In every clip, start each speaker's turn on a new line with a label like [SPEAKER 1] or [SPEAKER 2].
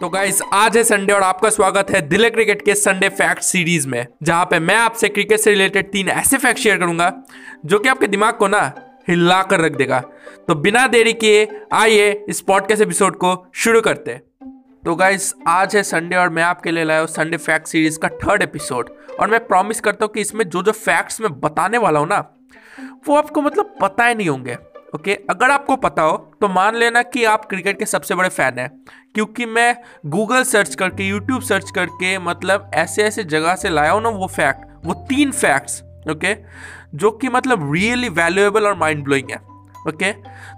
[SPEAKER 1] तो गाइस आज है संडे और आपका स्वागत है दिल्ली क्रिकेट के संडे फैक्ट सीरीज़ में, जहाँ पे मैं आपसे क्रिकेट से रिलेटेड तीन ऐसे फैक्ट शेयर करूँगा, जो कि आपके दिमाग को ना हिला कर रख देगा। तो बिना देरी किए, आइए इस पॉडकास्ट एपिसोड को शुरू करते हैं। तो गाइस आज है संडे और मैं आपके लिए लाया हूँ संडे फैक्ट सीरीज़ का थर्ड एपिसोड और मैं प्रॉमिस करता हूँ कि इसमें जो जो फैक्ट्स मैं बताने वाला हूँ ना, वो आपको मतलब पता ही नहीं होंगे। ओके? अगर आपको पता हो तो मान लेना कि आप क्रिकेट के सबसे बड़े फ़ैन हैं, क्योंकि मैं गूगल सर्च करके यूट्यूब सर्च करके मतलब ऐसे ऐसे जगह से लाया हूँ ना, वो फैक्ट वो तीन फैक्ट्स ओके? जो कि मतलब रियली वैल्यूएबल और माइंड ब्लोइंग है। ओके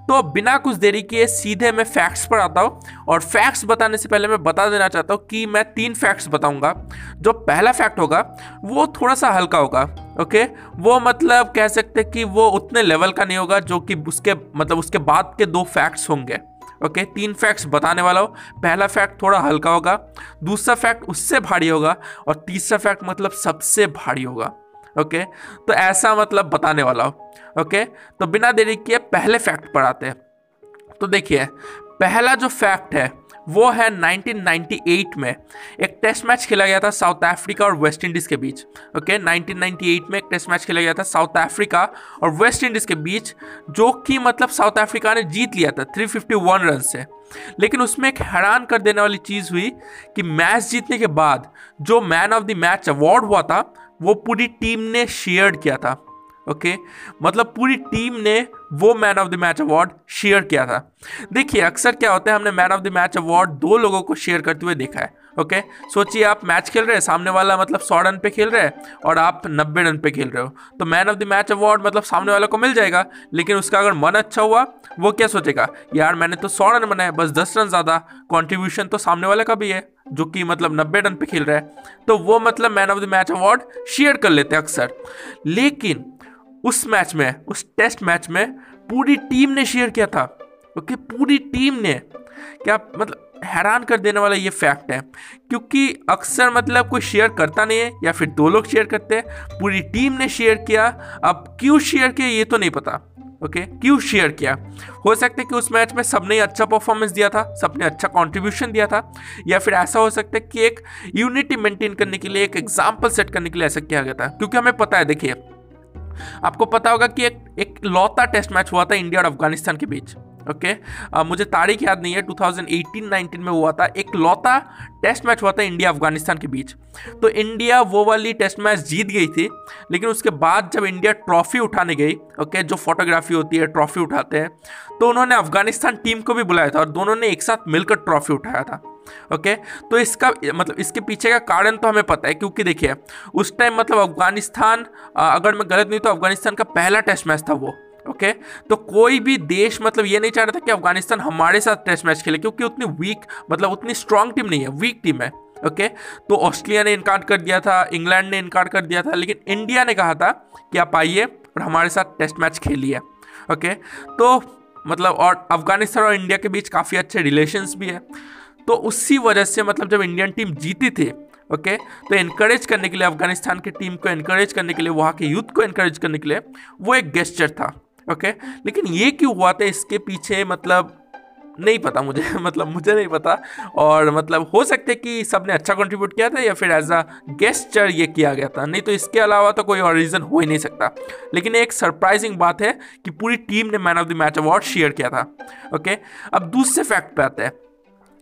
[SPEAKER 1] तो बिना कुछ देरी किए सीधे मैं फैक्ट्स पर आता हूँ और फैक्ट्स बताने से पहले मैं बता देना चाहता हूँ कि मैं तीन फैक्ट्स बताऊँगा। जो पहला फैक्ट होगा वो थोड़ा सा हल्का होगा। ओके वो मतलब कह सकते कि वो उतने लेवल का नहीं होगा जो कि उसके मतलब उसके बाद के दो फैक्ट्स होंगे। ओके okay, तीन फैक्ट्स बताने वाला हो। पहला फैक्ट थोड़ा हल्का होगा दूसरा फैक्ट उससे भारी होगा और तीसरा फैक्ट मतलब सबसे भारी होगा। ओके तो ऐसा मतलब बताने वाला हो। ओके तो बिना देरी किए पहले फैक्ट पर आते हैं। तो देखिए, पहला जो फैक्ट है, वो है 1998 में एक टेस्ट मैच खेला गया था साउथ अफ्रीका और वेस्ट इंडीज के बीच। ओके 1998 में एक टेस्ट मैच खेला गया था साउथ अफ्रीका और वेस्ट इंडीज के बीच, जो कि मतलब साउथ अफ्रीका ने जीत लिया था 351 रन से। लेकिन उसमें एक हैरान कर देने वाली चीज़ हुई कि मैच जीतने के बाद जो man of the match award हुआ था वो पूरी टीम ने शेयर किया था, ओके okay? मतलब पूरी टीम ने वो man of the match award share किया था देखिए, अक्सर क्या होता है, हमने man of the match award दो लोगों को शेयर करते हुए देखा है, ओके okay? सोचिए, आप मैच खेल रहे हैं, सामने वाला मतलब सौ रन पे खेल रहे हैं और आप नब्बे रन पे खेल रहे हो तो man of the match award मतलब सामने वाले को मिल जाएगा, लेकिन उसका अगर मन अच्छा हुआ, वो क्या सोचेगा, यार, मैंने तो सौ रन बनाए, बस दस रन ज़्यादा कॉन्ट्रीब्यूशन तो सामने वाले का भी है जो कि मतलब नब्बे रन पे खेल रहा है तो वो मतलब man of the match award share कर लेते हैं अक्सर। लेकिन उस मैच में, उस टेस्ट मैच में पूरी टीम ने शेयर किया था। ओके, पूरी टीम ने। क्या मतलब हैरान कर देने वाला ये फैक्ट है, क्योंकि अक्सर मतलब कोई शेयर करता नहीं है, या फिर दो लोग शेयर करते हैं, पूरी टीम ने शेयर किया, अब क्यों शेयर किया ये तो नहीं पता। ओके क्यों शेयर किया। हो सकता है कि उस मैच में सबने अच्छा परफॉर्मेंस दिया था, सबने अच्छा कॉन्ट्रीब्यूशन दिया था, या फिर ऐसा हो सकता है कि एक यूनिटी मेंटेन करने के लिए, एक एग्ज़ाम्पल सेट करने के लिए ऐसा किया गया था। क्योंकि हमें पता है, देखिए, आपको पता होगा कि एक एक लौता टेस्ट मैच हुआ था इंडिया और अफ़गानिस्तान के बीच। Okay okay? मुझे तारीख याद नहीं है 2018-19 में हुआ था एक लौता टेस्ट मैच हुआ था इंडिया अफ़गानिस्तान के बीच तो इंडिया वो वाली टेस्ट मैच जीत गई थी, लेकिन उसके बाद जब इंडिया ट्रॉफी उठाने गई ओके okay? जो फोटोग्राफी होती है ट्रॉफी उठाते हैं तो उन्होंने अफ़गानिस्तान टीम को भी बुलाया था और दोनों ने एक साथ मिलकर ट्रॉफी उठाया था ओके तो इसका मतलब इसके पीछे का कारण तो हमें पता है, क्योंकि देखिए, उस टाइम मतलब अफ़गानिस्तान अगर मैं गलत नहीं तो अफ़गानिस्तान का पहला टेस्ट मैच था वो ओके तो कोई भी देश मतलब ये नहीं चाह रहा था कि अफ़गानिस्तान हमारे साथ टेस्ट मैच खेले, क्योंकि उतनी वीक मतलब उतनी स्ट्रांग टीम नहीं है वीक टीम है ओके तो ऑस्ट्रेलिया ने इनकार कर दिया था इंग्लैंड ने इनकार कर दिया था, लेकिन इंडिया ने कहा था कि आप आइए और हमारे साथ टेस्ट मैच खेलिए ओके तो मतलब और अफ़गानिस्तान और इंडिया के बीच काफ़ी अच्छे रिलेशंस भी है। तो उसी वजह से मतलब जब इंडियन टीम जीती थी ओके तो इनकरेज करने के लिए, अफ़गानिस्तान की टीम को इनकरेज करने के लिए, वहाँ के यूथ को इनकरेज करने के लिए, वो एक गेस्टर था। ओके लेकिन ये क्यों हुआ था? इसके पीछे मतलब नहीं पता मुझे मतलब मुझे नहीं पता। और मतलब हो सकते कि सबने अच्छा कंट्रीब्यूट किया था या फिर एज अ गेस्टर ये किया गया था। नहीं तो इसके अलावा तो कोई और रीज़न हो ही नहीं सकता। लेकिन एक सरप्राइजिंग बात है कि पूरी टीम ने man of the match award share किया था। ओके अब दूसरे फैक्ट पे आते हैं।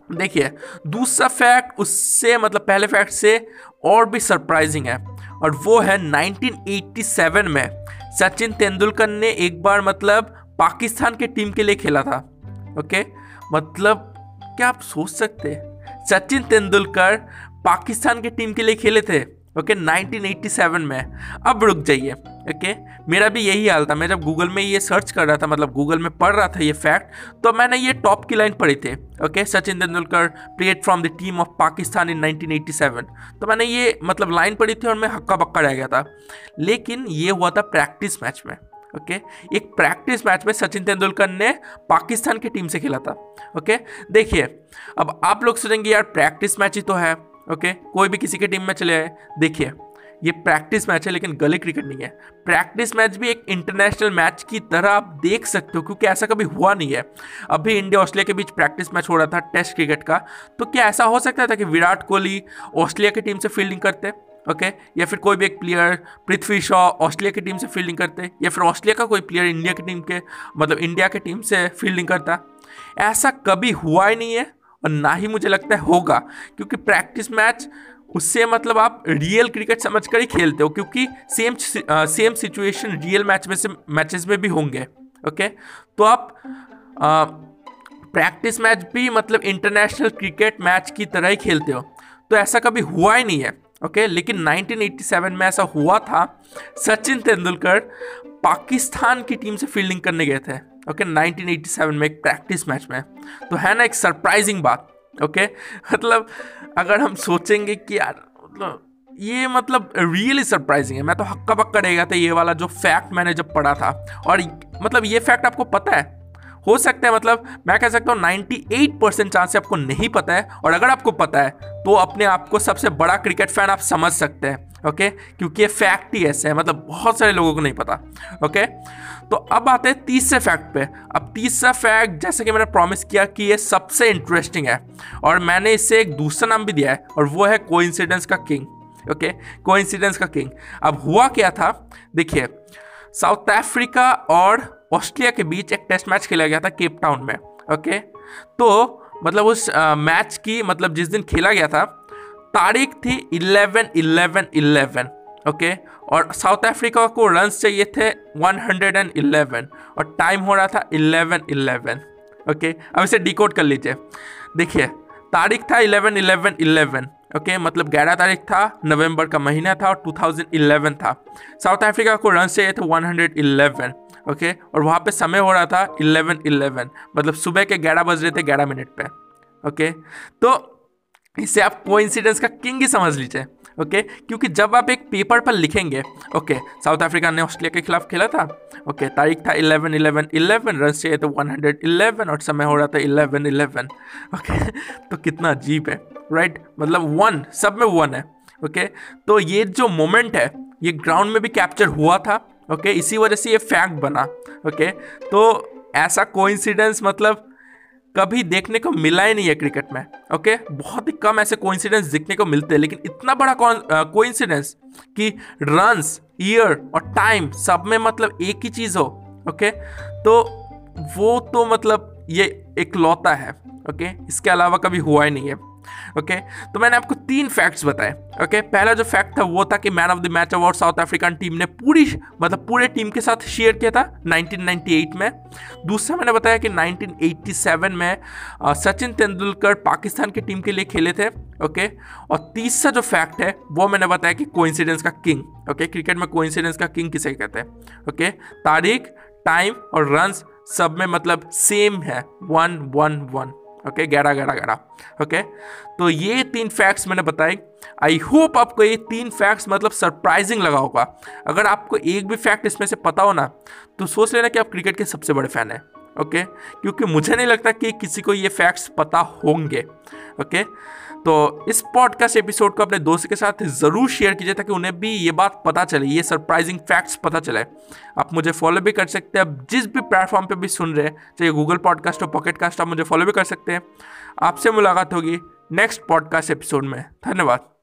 [SPEAKER 1] देखिए, दूसरा फैक्ट उससे मतलब पहले फैक्ट से और भी सरप्राइजिंग है। और वो है 1987 में सचिन तेंदुलकर ने एक बार मतलब पाकिस्तान के टीम के लिए खेला था। ओके? मतलब क्या आप सोच सकते हैं? सचिन तेंदुलकर पाकिस्तान के टीम के लिए खेले थे? ओके 1987 में। अब रुक जाइए। ओके मेरा भी यही हाल था। मैं जब गूगल में ये सर्च कर रहा था मतलब गूगल में पढ़ रहा था ये फैक्ट तो मैंने ये टॉप की लाइन पढ़ी थी। Okay Sachin Tendulkar played from the team of Pakistan in 1987 तो मैंने ये मतलब लाइन पढ़ी थी और मैं हक्का बक्का रह गया था। लेकिन ये हुआ था प्रैक्टिस मैच में। Okay okay? एक प्रैक्टिस मैच में सचिन तेंदुलकर ने पाकिस्तान की टीम से खेला था। Okay okay? देखिए, अब आप लोग सोचेंगे, यार प्रैक्टिस मैच ही तो है। ओके कोई भी किसी के टीम में चले आए, देखिए, ये प्रैक्टिस मैच है, लेकिन गली क्रिकेट नहीं है। प्रैक्टिस मैच भी एक इंटरनेशनल मैच की तरह आप देख सकते हो, क्योंकि ऐसा कभी हुआ नहीं है। अभी इंडिया ऑस्ट्रेलिया के बीच प्रैक्टिस मैच हो रहा था टेस्ट क्रिकेट का। तो क्या ऐसा हो सकता था कि विराट कोहली ऑस्ट्रेलिया की टीम से फील्डिंग करते ओके okay? या फिर कोई भी एक प्लेयर पृथ्वी शॉ ऑस्ट्रेलिया की टीम से फील्डिंग करते, या फिर ऑस्ट्रेलिया का कोई प्लेयर इंडिया की टीम के मतलब इंडिया की टीम से फील्डिंग करता। ऐसा कभी हुआ ही नहीं है। और ना ही मुझे लगता है होगा, क्योंकि प्रैक्टिस मैच उससे मतलब आप रियल क्रिकेट समझ कर ही खेलते हो, क्योंकि same same situation real match में से मैचेस में भी होंगे ओके तो आप प्रैक्टिस मैच भी मतलब इंटरनेशनल क्रिकेट मैच की तरह ही खेलते हो। तो ऐसा कभी हुआ ही नहीं है ओके okay? लेकिन 1987 में ऐसा हुआ था, सचिन तेंदुलकर पाकिस्तान की टीम से फील्डिंग करने गए थे। Okay okay? 1987 में एक प्रैक्टिस मैच में तो है ना एक सरप्राइजिंग बात ओके okay? मतलब अगर हम सोचेंगे कि यार मतलब ये मतलब रियली सरप्राइजिंग है मैं तो हक्का पक्का गया था ये वाला जो फैक्ट मैंने जब पढ़ा था और मतलब ये फैक्ट आपको पता है हो सकता है मतलब मैं कह सकता हूँ 98 परसेंट चांस आपको नहीं पता है, और अगर आपको पता है तो अपने आप को सबसे बड़ा क्रिकेट फ़ैन आप समझ सकते हैं ओके क्योंकि ये फैक्ट ही ऐसे है मतलब बहुत सारे लोगों को नहीं पता ओके तो अब आते हैं तीसरे फैक्ट पे। अब तीसरा फैक्ट जैसे कि मैंने प्रॉमिस किया कि ये सबसे इंटरेस्टिंग है, और मैंने इसे एक दूसरा नाम भी दिया है, और वो है कोइंसिडेंस का किंग ओके कोइंसिडेंस का किंग अब हुआ क्या था? देखिए साउथ अफ्रीका और ऑस्ट्रेलिया के बीच एक टेस्ट मैच खेला गया था केप टाउन में ओके? तो मतलब उस आ, मैच की मतलब जिस दिन खेला गया था तारीख थी इलेवन इलेवन इलेवन ओके? और साउथ अफ्रीका को रन्स चाहिए थे 111 और टाइम हो रहा था 11 11 ओके? अब इसे डिकोड कर लीजिए। देखिए तारीख था 11 11 11 ओके okay, मतलब 11 तारीख था नवंबर का महीना था और 2011 था। साउथ अफ्रीका को रन चाहिए थे 111 ओके? okay, और वहाँ पे समय हो रहा था 11 11 मतलब सुबह के 11 बज रहे थे 11 मिनट पे ओके? okay, तो इसे आप कोइंसिडेंस का किंग ही समझ लीजिए ओके? क्योंकि जब आप एक पेपर पर लिखेंगे। ओके, साउथ अफ्रीका ने ऑस्ट्रेलिया के खिलाफ खेला था? ओके, तारीख था 11 11 11 रन चाहिए तो 111 और समय हो रहा था 11 11 ओके तो कितना अजीब है राइट मतलब वन सब में वन है, ओके? तो ये जो मोमेंट है, ये ग्राउंड में भी कैप्चर हुआ था, ओके? इसी वजह से ये फैक्ट बना, ओके? तो ऐसा कोइंसिडेंस मतलब कभी देखने को मिला ही नहीं है क्रिकेट में ओके बहुत ही कम ऐसे कोइंसिडेंस देखने को मिलते हैं, लेकिन इतना बड़ा कोइंसिडेंस कि रन्स ईयर और टाइम सब में मतलब एक ही चीज़ हो ओके तो वो तो मतलब ये एक लौता है ओके इसके अलावा कभी हुआ ही नहीं है। ओके? तो मैंने आपको तीन फैक्ट्स बताए, ओके? पहला जो फैक्ट था वो था कि man of the match award South African team ने पूरी मतलब पूरे टीम के साथ शेयर किया था 1998 में। दूसरा मैंने बताया कि 1987 में सचिन तेंदुलकर पाकिस्तान की टीम के लिए खेले थे, ओके? और तीसरा जो फैक्ट है वो मैंने बताया कि कोइंसिडेंस का किंग ओके? क्रिकेट में कोइंसिडेंस का किंग किसे कहते हैं, ओके? तारीख टाइम और रन्स सब में मतलब सेम है वन वन वन ओके ग्यारह ग्यारह ग्यारह ओके तो ये तीन फैक्ट्स मैंने बताए। आई होप आपको ये तीन फैक्ट्स मतलब सरप्राइजिंग लगा होगा। अगर आपको एक भी फैक्ट इसमें से पता हो ना तो सोच लेना कि आप क्रिकेट के सबसे बड़े फ़ैन हैं। ओके? क्योंकि मुझे नहीं लगता कि किसी को ये फैक्ट्स पता होंगे, ओके? तो इस पॉडकास्ट एपिसोड को अपने दोस्त के साथ ज़रूर शेयर कीजिए ताकि उन्हें भी ये बात पता चले, ये सरप्राइजिंग फैक्ट्स पता चले। आप मुझे फॉलो भी कर सकते हैं, आप जिस भी प्लेटफॉर्म पे भी सुन रहे हैं, चाहे गूगल पॉडकास्ट हो पॉकेट कास्ट आप मुझे फॉलो भी कर सकते हैं। आपसे मुलाकात होगी नेक्स्ट पॉडकास्ट एपिसोड में। धन्यवाद।